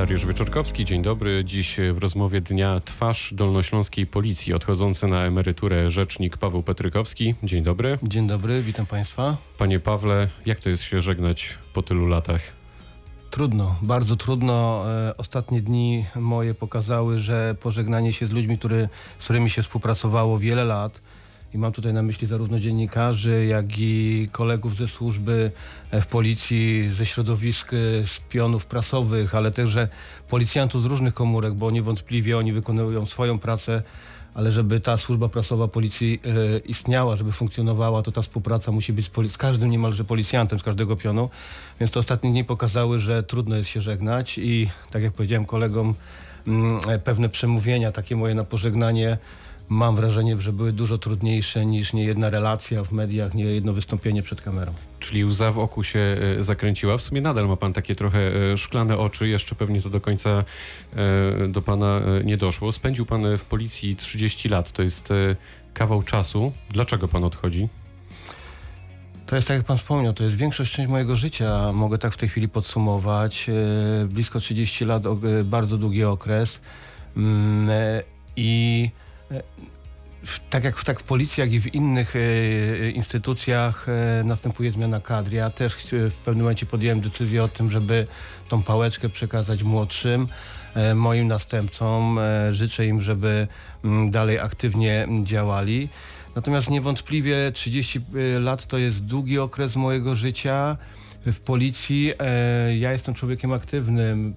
Dariusz Wieczorkowski, dzień dobry. Dziś w rozmowie dnia twarz dolnośląskiej policji odchodzący na emeryturę rzecznik Paweł Petrykowski. Dzień dobry. Dzień dobry, witam Państwa. Panie Pawle, jak to jest się żegnać po tylu latach? Trudno, bardzo trudno. E, Ostatnie dni moje pokazały, że pożegnanie się z ludźmi, który, z którymi się współpracowało wiele lat, i mam tutaj na myśli zarówno dziennikarzy, jak i kolegów ze służby e, w policji, ze środowisk e, z pionów prasowych, ale także policjantów z różnych komórek, bo niewątpliwie oni wykonują swoją pracę, ale żeby ta służba prasowa policji e, istniała, żeby funkcjonowała, to ta współpraca musi być z, z każdym niemalże policjantem, z każdego pionu. Więc te ostatnie dni pokazały, że trudno jest się żegnać i tak jak powiedziałem kolegom, mm, e, pewne przemówienia, takie moje na pożegnanie, mam wrażenie, że były dużo trudniejsze niż niejedna relacja w mediach, niejedno wystąpienie przed kamerą. Czyli łza w oku się e, zakręciła. W sumie nadal ma pan takie trochę e, szklane oczy. Jeszcze pewnie to do końca e, do pana nie doszło. Spędził pan w policji 30 lat. To jest kawał czasu. Dlaczego pan odchodzi? To jest tak jak pan wspomniał, to jest większość część mojego życia. Mogę tak w tej chwili podsumować. Blisko 30 lat, bardzo długi okres. Mm, I tak jak, tak w policji, jak i w innych e, instytucjach e, następuje zmiana kadr. Ja też w pewnym momencie podjąłem decyzję o tym, żeby tą pałeczkę przekazać młodszym, e, moim następcom. E, Życzę im, żeby mm, dalej aktywnie działali. Natomiast niewątpliwie 30 lat to jest długi okres mojego życia w policji. E, Ja jestem człowiekiem aktywnym.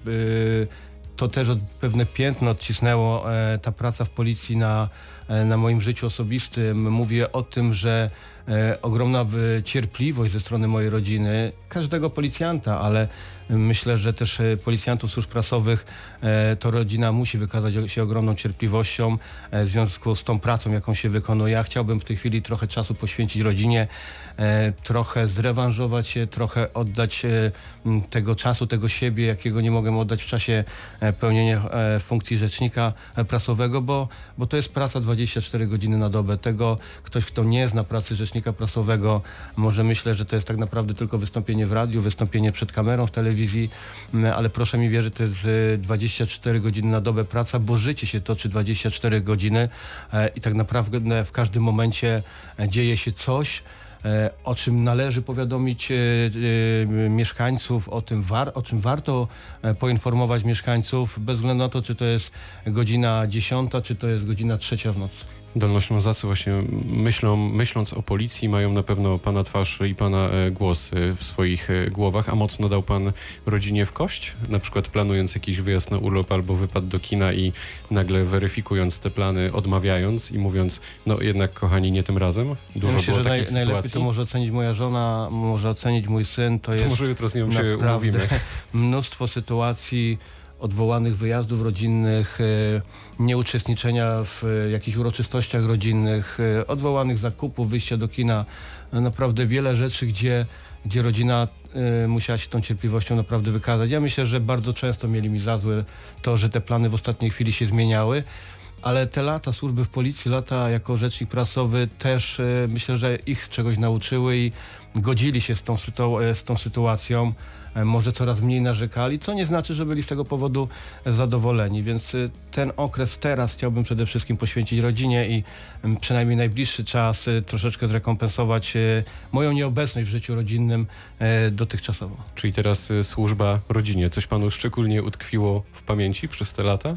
To też od, pewne piętno odcisnęło e, ta praca w policji na, na moim życiu osobistym. Mówię o tym, że e, ogromna e, cierpliwość ze strony mojej rodziny, każdego policjanta, ale myślę, że też e, policjantów służb prasowych e, to rodzina musi wykazać się ogromną cierpliwością e, w związku z tą pracą, jaką się wykonuje. Ja chciałbym w tej chwili trochę czasu poświęcić rodzinie, e, trochę zrewanżować się, trochę oddać e, tego czasu, tego siebie, jakiego nie mogę oddać w czasie e, pełnienia e, funkcji rzecznika e, prasowego, bo, bo to jest praca 24 godziny na dobę. Tego ktoś, kto nie zna pracy rzecznika prasowego, może myślę, że to jest tak naprawdę tylko wystąpienie w radiu, wystąpienie przed kamerą w telewizji, m, ale proszę mi wierzyć, to jest e, 24 godziny na dobę praca, bo życie się toczy 24 godziny e, i tak naprawdę w każdym momencie e, dzieje się coś, o czym należy powiadomić e, e, mieszkańców, o, tym war, o czym warto e, poinformować mieszkańców, bez względu na to, czy to jest godzina 10, czy to jest godzina trzecia w nocy. Dolnoślązacy właśnie myślą, myśląc o policji, mają na pewno pana twarz i pana e, głos e, w swoich e, głowach. A mocno dał pan rodzinie w kość? Na przykład planując jakiś wyjazd na urlop albo wypad do kina i nagle weryfikując te plany, odmawiając i mówiąc, no jednak kochani, nie tym razem. Dużo Ja myślę, było że takich naj, najlepiej sytuacji. to może ocenić moja żona, może ocenić mój syn. To, To jest może jutro z nią się umówimy. mnóstwo sytuacji odwołanych wyjazdów rodzinnych, e, nieuczestniczenia w e, jakichś uroczystościach rodzinnych, e, odwołanych zakupów, wyjścia do kina. No, Naprawdę wiele rzeczy, gdzie, gdzie rodzina musiała się tą cierpliwością naprawdę wykazać. Ja myślę, że bardzo często mieli mi za złe to, że te plany w ostatniej chwili się zmieniały. Ale te lata służby w policji, lata jako rzecznik prasowy też e, myślę, że ich czegoś nauczyły i godzili się z tą, e, z tą sytuacją. E, Może coraz mniej narzekali, co nie znaczy, że byli z tego powodu zadowoleni. Więc ten okres teraz chciałbym przede wszystkim poświęcić rodzinie i przynajmniej najbliższy czas troszeczkę zrekompensować moją nieobecność w życiu rodzinnym dotychczasowo. Czyli teraz służba rodzinie. Coś panu szczególnie utkwiło w pamięci przez te lata?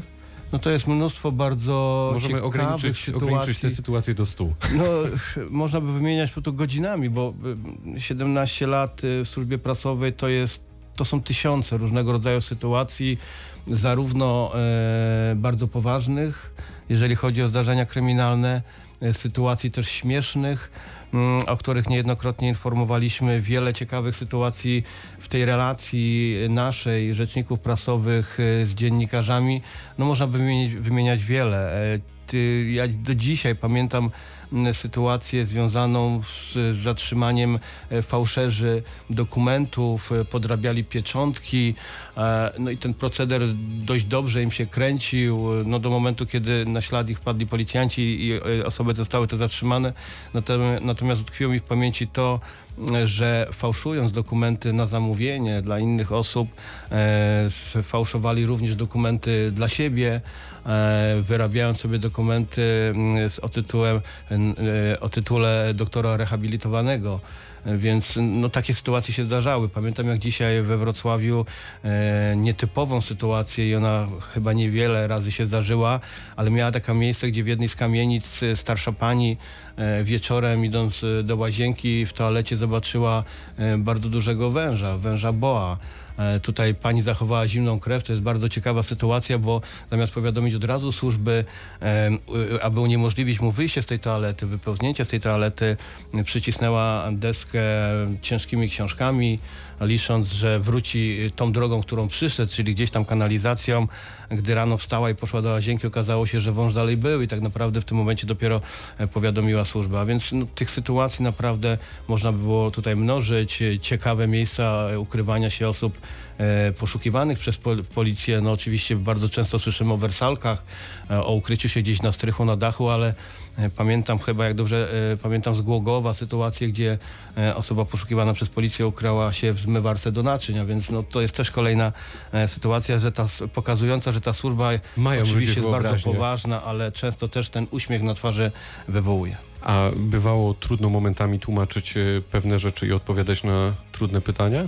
No to jest mnóstwo bardzo Możemy ograniczyć, sytuacji. ograniczyć tę sytuację do stu. No, można by wymieniać po to godzinami, bo y, 17 lat y, w służbie prasowej to jest, to są tysiące różnego rodzaju sytuacji, zarówno e, bardzo poważnych, jeżeli chodzi o zdarzenia kryminalne, sytuacji też śmiesznych, mm, o których niejednokrotnie informowaliśmy. Wiele ciekawych sytuacji w tej relacji naszej, rzeczników prasowych e, z dziennikarzami. No można by wymieniać wiele. Ja do dzisiaj pamiętam m, sytuację związaną z, zatrzymaniem e, fałszerzy dokumentów, e, podrabiali pieczątki, e, no i ten proceder dość dobrze im się kręcił, no do momentu, kiedy na ślad ich wpadli policjanci i osoby zostały te zatrzymane. Natomiast utkwiło mi w pamięci to, e, że fałszując dokumenty na zamówienie dla innych osób, sfałszowali również dokumenty dla siebie, wyrabiając sobie dokumenty mm, z, o, tytułem, e, o tytule doktora rehabilitowanego. E, Więc no, takie sytuacje się zdarzały. Pamiętam jak dzisiaj we Wrocławiu e, nietypową sytuację i ona chyba niewiele razy się zdarzyła, ale miała taka miejsce, gdzie w jednej z kamienic e, starsza pani e, wieczorem idąc e, do łazienki w toalecie zobaczyła e, bardzo dużego węża, węża boa. E, Tutaj pani zachowała zimną krew. To jest bardzo ciekawa sytuacja, bo zamiast powiadomić od razu służby, y, aby uniemożliwić mu wyjście z tej toalety, wypełnięcie z tej toalety, przycisnęła deskę ciężkimi książkami, licząc, że wróci tą drogą, którą przyszedł, czyli gdzieś tam kanalizacją. Gdy rano wstała i poszła do łazienki, okazało się, że wąż dalej był i tak naprawdę w tym momencie dopiero e, powiadomiła służba. A więc no, tych sytuacji naprawdę można by było tutaj mnożyć. E, Ciekawe miejsca e, ukrywania się osób e, poszukiwanych przez pol- policję. No oczywiście bardzo często słyszymy o wersalkach, e, o ukryciu się gdzieś na strychu, na dachu, ale e, pamiętam chyba, jak dobrze e, pamiętam z Głogowa sytuację, gdzie e, osoba poszukiwana przez policję ukryła się w zmywarce do naczyń, a więc no, to jest też kolejna e, sytuacja, że ta, pokazująca, że ta służba Mają oczywiście jest bardzo poważna, ale często też ten uśmiech na twarzy wywołuje. A bywało trudno momentami tłumaczyć e, pewne rzeczy i odpowiadać na trudne pytania?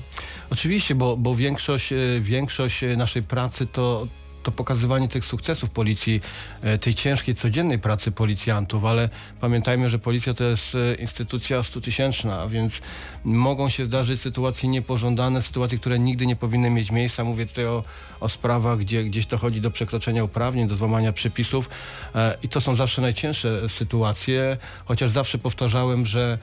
Oczywiście, bo, bo większość, e, większość e, naszej pracy to, to pokazywanie tych sukcesów policji, e, tej ciężkiej, codziennej pracy policjantów, ale pamiętajmy, że policja to jest e, instytucja stutysięczna, więc mogą się zdarzyć sytuacje niepożądane, sytuacje, które nigdy nie powinny mieć miejsca. Mówię tutaj o, o sprawach, gdzie gdzieś dochodzi do przekroczenia uprawnień, do złamania przepisów e, i to są zawsze najcięższe sytuacje, chociaż zawsze powtarzałem, że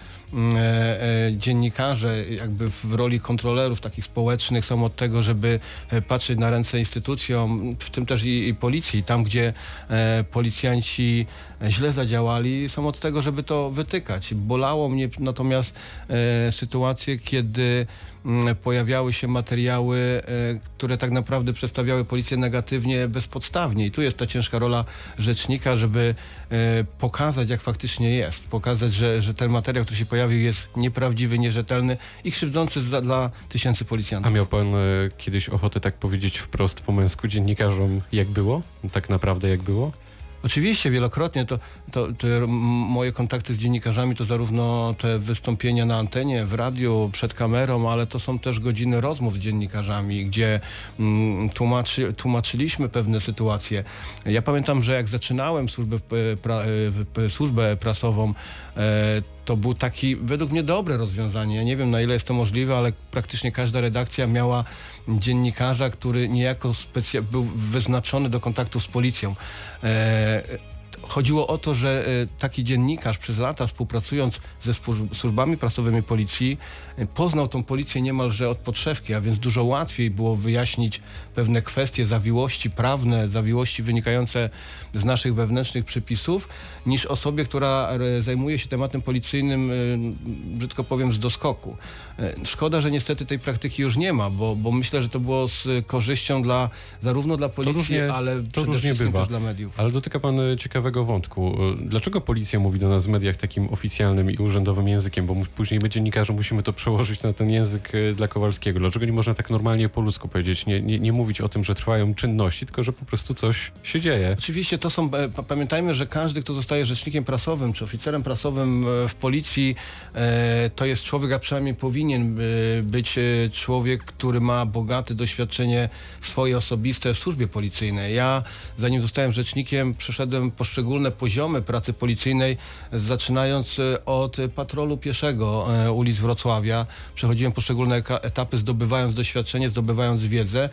dziennikarze jakby w roli kontrolerów takich społecznych są od tego, żeby e, patrzeć na ręce instytucjom, w tym też i, i policji. Tam, gdzie e, policjanci źle zadziałali, są od tego, żeby to wytykać. Bolało mnie natomiast e, sytuacje, kiedy mm, pojawiały się materiały, e, które tak naprawdę przedstawiały policję negatywnie, bezpodstawnie. I tu jest ta ciężka rola rzecznika, żeby e, pokazać, jak faktycznie jest. Pokazać, że, że ten materiał, który się pojawił, jest nieprawdziwy, nierzetelny i krzywdzący za, dla tysięcy A policjantów. miał pan e, kiedyś ochotę tak powiedzieć wprost po męsku dziennikarzom, jak było? Tak naprawdę jak było? Oczywiście, wielokrotnie to, to, to moje kontakty z dziennikarzami to zarówno te wystąpienia na antenie, w radiu, przed kamerą, ale to są też godziny rozmów z dziennikarzami, gdzie mm, tłumaczy, tłumaczyliśmy pewne sytuacje. Ja pamiętam, że jak zaczynałem służbę, e, pra, e, służbę prasową, e, to był taki według mnie dobre rozwiązanie. Ja nie wiem na ile jest to możliwe, ale praktycznie każda redakcja miała dziennikarza, który niejako był wyznaczony do kontaktów z policją. E, Chodziło o to, że e, taki dziennikarz przez lata współpracując ze służb- służbami prasowymi policji e, poznał tą policję niemalże od podszewki, a więc dużo łatwiej było wyjaśnić pewne kwestie, zawiłości prawne, zawiłości wynikające z naszych wewnętrznych przepisów, niż osobie, która e, zajmuje się tematem policyjnym, e, brzydko powiem, z doskoku. E, Szkoda, że niestety tej praktyki już nie ma, bo, bo myślę, że to było z korzyścią dla, zarówno dla policji, różnie- ale to przede różnie wszystkim bywa. dla mediów. Ale dotyka pan ciekawego wątku. Dlaczego policja mówi do nas w mediach takim oficjalnym i urzędowym językiem? Bo później my dziennikarze musimy to przełożyć na ten język dla Kowalskiego. Dlaczego nie można tak normalnie po ludzku powiedzieć? Nie, nie, nie mówić o tym, że trwają czynności, tylko że po prostu coś się dzieje. Oczywiście to są, e, pa- pamiętajmy, że każdy, kto zostaje rzecznikiem prasowym czy oficerem prasowym e, w policji, e, to jest człowiek, a przynajmniej powinien być człowiek, który ma bogate doświadczenie swoje osobiste w służbie policyjnej. Ja, zanim zostałem rzecznikiem, przeszedłem poszczególne poziomy pracy policyjnej, zaczynając od patrolu pieszego ulic Wrocławia. Przechodziłem poszczególne etapy, zdobywając doświadczenie, zdobywając wiedzę.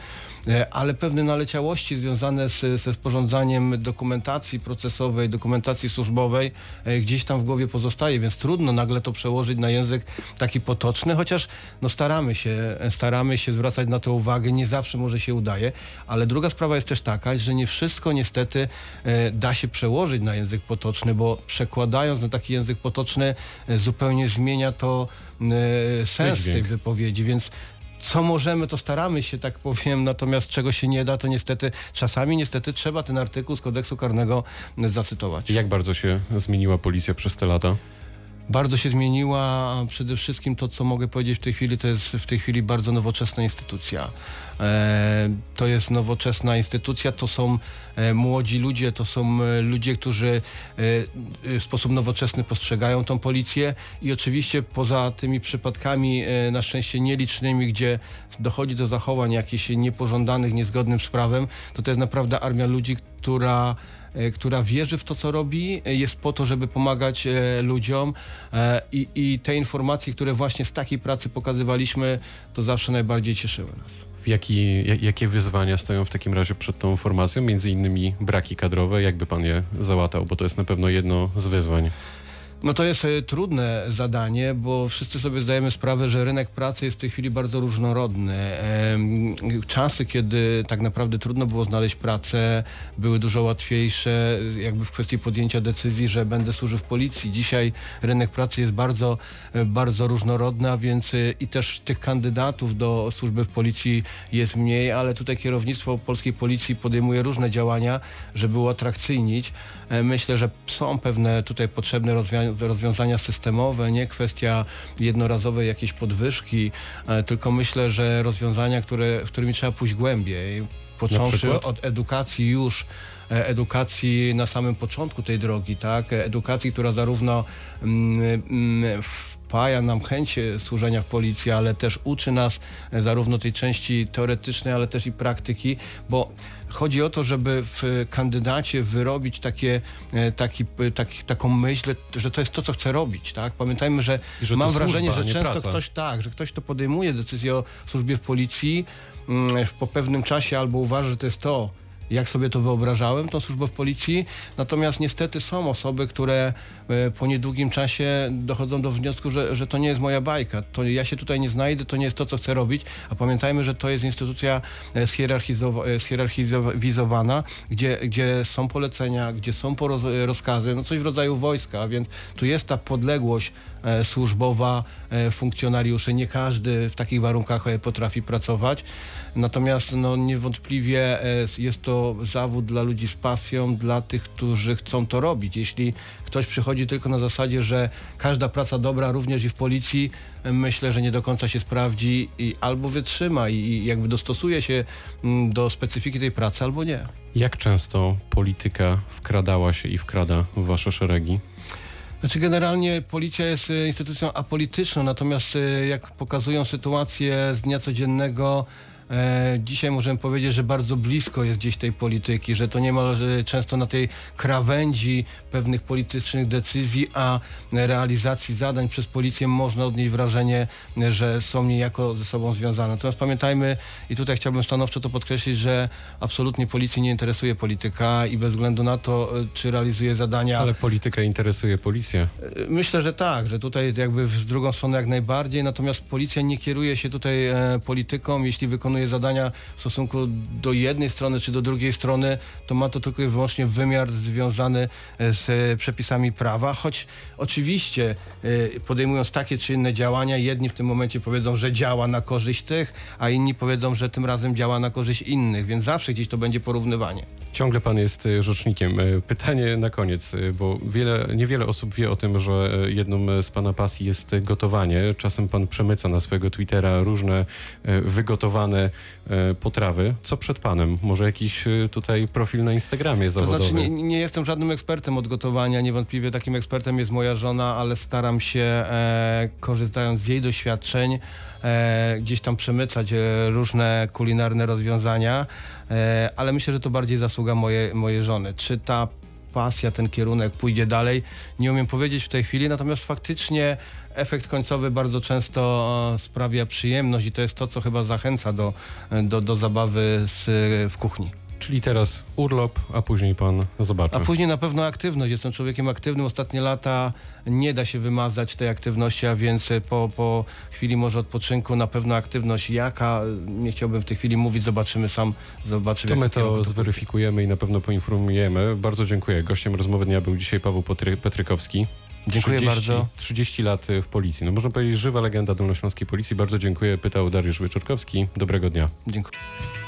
E, ale pewne naleciałości związane z, ze sporządzaniem dokumentacji procesowej, dokumentacji służbowej e, gdzieś tam w głowie pozostaje, więc trudno nagle to przełożyć na język taki potoczny, chociaż no staramy się, e, staramy się zwracać na to uwagę, nie zawsze może się udaje, ale druga sprawa jest też taka, że nie wszystko niestety da się przełożyć na język potoczny, bo przekładając na taki język potoczny zupełnie zmienia to sens tej wypowiedzi, więc co możemy, to staramy się, tak powiem, natomiast czego się nie da, to niestety czasami niestety trzeba ten artykuł z kodeksu karnego zacytować. Jak bardzo się zmieniła policja przez te lata? Bardzo się zmieniła, przede wszystkim to, co mogę powiedzieć w tej chwili, to jest w tej chwili bardzo nowoczesna instytucja. E, to jest nowoczesna instytucja, to są e, młodzi ludzie, to są e, ludzie, którzy w sposób nowoczesny postrzegają tą policję i oczywiście poza tymi przypadkami, na szczęście nielicznymi, gdzie dochodzi do zachowań jakichś niepożądanych, niezgodnych z prawem, to to jest naprawdę armia ludzi, która która wierzy w to, co robi, e, jest po to, żeby pomagać e, ludziom e, i, i te informacje, które właśnie z takiej pracy pokazywaliśmy, to zawsze najbardziej cieszyły nas. Jaki, ja- jakie wyzwania stoją w takim razie przed tą formacją? Między innymi braki kadrowe. Jakby pan je załatał? Bo to jest na pewno jedno z wyzwań. No to jest e, trudne zadanie, bo wszyscy sobie zdajemy sprawę, że rynek pracy jest w tej chwili bardzo różnorodny. Czasy, kiedy tak naprawdę trudno było znaleźć pracę, były dużo łatwiejsze, jakby w kwestii podjęcia decyzji, że będę służył w policji. Dzisiaj rynek pracy jest bardzo, e, bardzo różnorodny, a więc e, i też tych kandydatów do służby w policji jest mniej, ale tutaj kierownictwo polskiej policji podejmuje różne działania, żeby uatrakcyjnić. Myślę, że są pewne tutaj potrzebne rozwią- rozwiązania systemowe, nie kwestia jednorazowej jakiejś podwyżki, e, tylko myślę, że rozwiązania, które, którymi trzeba pójść głębiej, począwszy od edukacji już, e, edukacji na samym początku tej drogi, tak? Edukacji, która zarówno mm, mm, wpaja nam chęć e, służenia w policji, ale też uczy nas e, zarówno tej części teoretycznej, ale też i praktyki, bo chodzi o to, żeby w kandydacie wyrobić takie, e, taki, taki, taką myśl, że to jest to, co chce robić, tak? Pamiętajmy, że, że mam służba, wrażenie, a że często praca. ktoś tak, że ktoś to podejmuje decyzję o służbie w policji mm, w- po pewnym czasie albo uważa, że to jest to, jak sobie to wyobrażałem, tą służbę w policji. Natomiast niestety są osoby, które e, po niedługim czasie dochodzą do wniosku, że, że to nie jest moja bajka. To ja się tutaj nie znajdę, to nie jest to, co chcę robić. A pamiętajmy, że to jest instytucja e, schierarchizowa- e, schierarchizowana, gdzie, gdzie są polecenia, gdzie są poroz- rozkazy, no coś w rodzaju wojska, więc tu jest ta podległość e, służbowa e, funkcjonariuszy. Nie każdy w takich warunkach e, potrafi pracować. Natomiast no, niewątpliwie e, jest to zawód dla ludzi z pasją, dla tych, którzy chcą to robić. Jeśli ktoś przychodzi tylko na zasadzie, że każda praca dobra, również i w policji, e, myślę, że nie do końca się sprawdzi i albo wytrzyma i, i jakby dostosuje się mm, do specyfiki tej pracy, albo nie. Jak często polityka wkradała się i wkrada w wasze szeregi? Znaczy generalnie policja jest e, instytucją apolityczną, natomiast e, jak pokazują sytuacje z dnia codziennego, e, dzisiaj możemy powiedzieć, że bardzo blisko jest gdzieś tej polityki, że to niemal e, często na tej krawędzi pewnych politycznych decyzji, a realizacji zadań przez policję można odnieść wrażenie, że są niejako ze sobą związane. Natomiast pamiętajmy, i tutaj chciałbym stanowczo to podkreślić, że absolutnie policji nie interesuje polityka i bez względu na to, e, czy realizuje zadania... Ale polityka interesuje policję. Myślę, że tak, że tutaj jakby w drugą stronę jak najbardziej, natomiast policja nie kieruje się tutaj e, polityką. Jeśli wykonuje zadania w stosunku do jednej strony czy do drugiej strony, to ma to tylko i wyłącznie wymiar związany e, z e, przepisami prawa, choć oczywiście e, podejmując takie czy inne działania, jedni w tym momencie powiedzą, że działa na korzyść tych, a inni powiedzą, że tym razem działa na korzyść innych, więc zawsze gdzieś to będzie porównywanie. Ciągle pan jest e, rzecznikiem. E, Pytanie na koniec, e, bo wiele, niewiele osób wie o tym, że jedną z pana pasji jest gotowanie. Czasem pan przemyca na swojego Twittera różne wygotowane potrawy. Co przed panem? Może jakiś tutaj profil na Instagramie To zawodowy? znaczy nie, nie jestem żadnym ekspertem od gotowania, niewątpliwie takim ekspertem jest moja żona, ale staram się, e, korzystając z jej doświadczeń, gdzieś tam przemycać e, różne kulinarne rozwiązania, e, ale myślę, że to bardziej zasługa moje, mojej żony. Czy ta pasja, ten kierunek pójdzie dalej, nie umiem powiedzieć w tej chwili, natomiast faktycznie efekt końcowy bardzo często e, sprawia przyjemność i to jest to, co chyba zachęca do, do, do zabawy z, w kuchni. Czyli teraz urlop, a później pan zobaczy. A później na pewno aktywność. Jestem człowiekiem aktywnym. Ostatnie lata nie da się wymazać tej aktywności, a więc e, po, po chwili może odpoczynku na pewno aktywność jaka, nie chciałbym w tej chwili mówić, zobaczymy sam, zobaczymy. To my to zweryfikujemy i na pewno poinformujemy. Bardzo dziękuję. Gościem rozmowy dnia był dzisiaj Paweł Petry- Petrykowski. Dziękuję 30, bardzo. 30 lat w policji. No można powiedzieć żywa legenda dolnośląskiej policji. Bardzo dziękuję. Pytał Dariusz Wieczorkowski. Dobrego dnia. Dziękuję.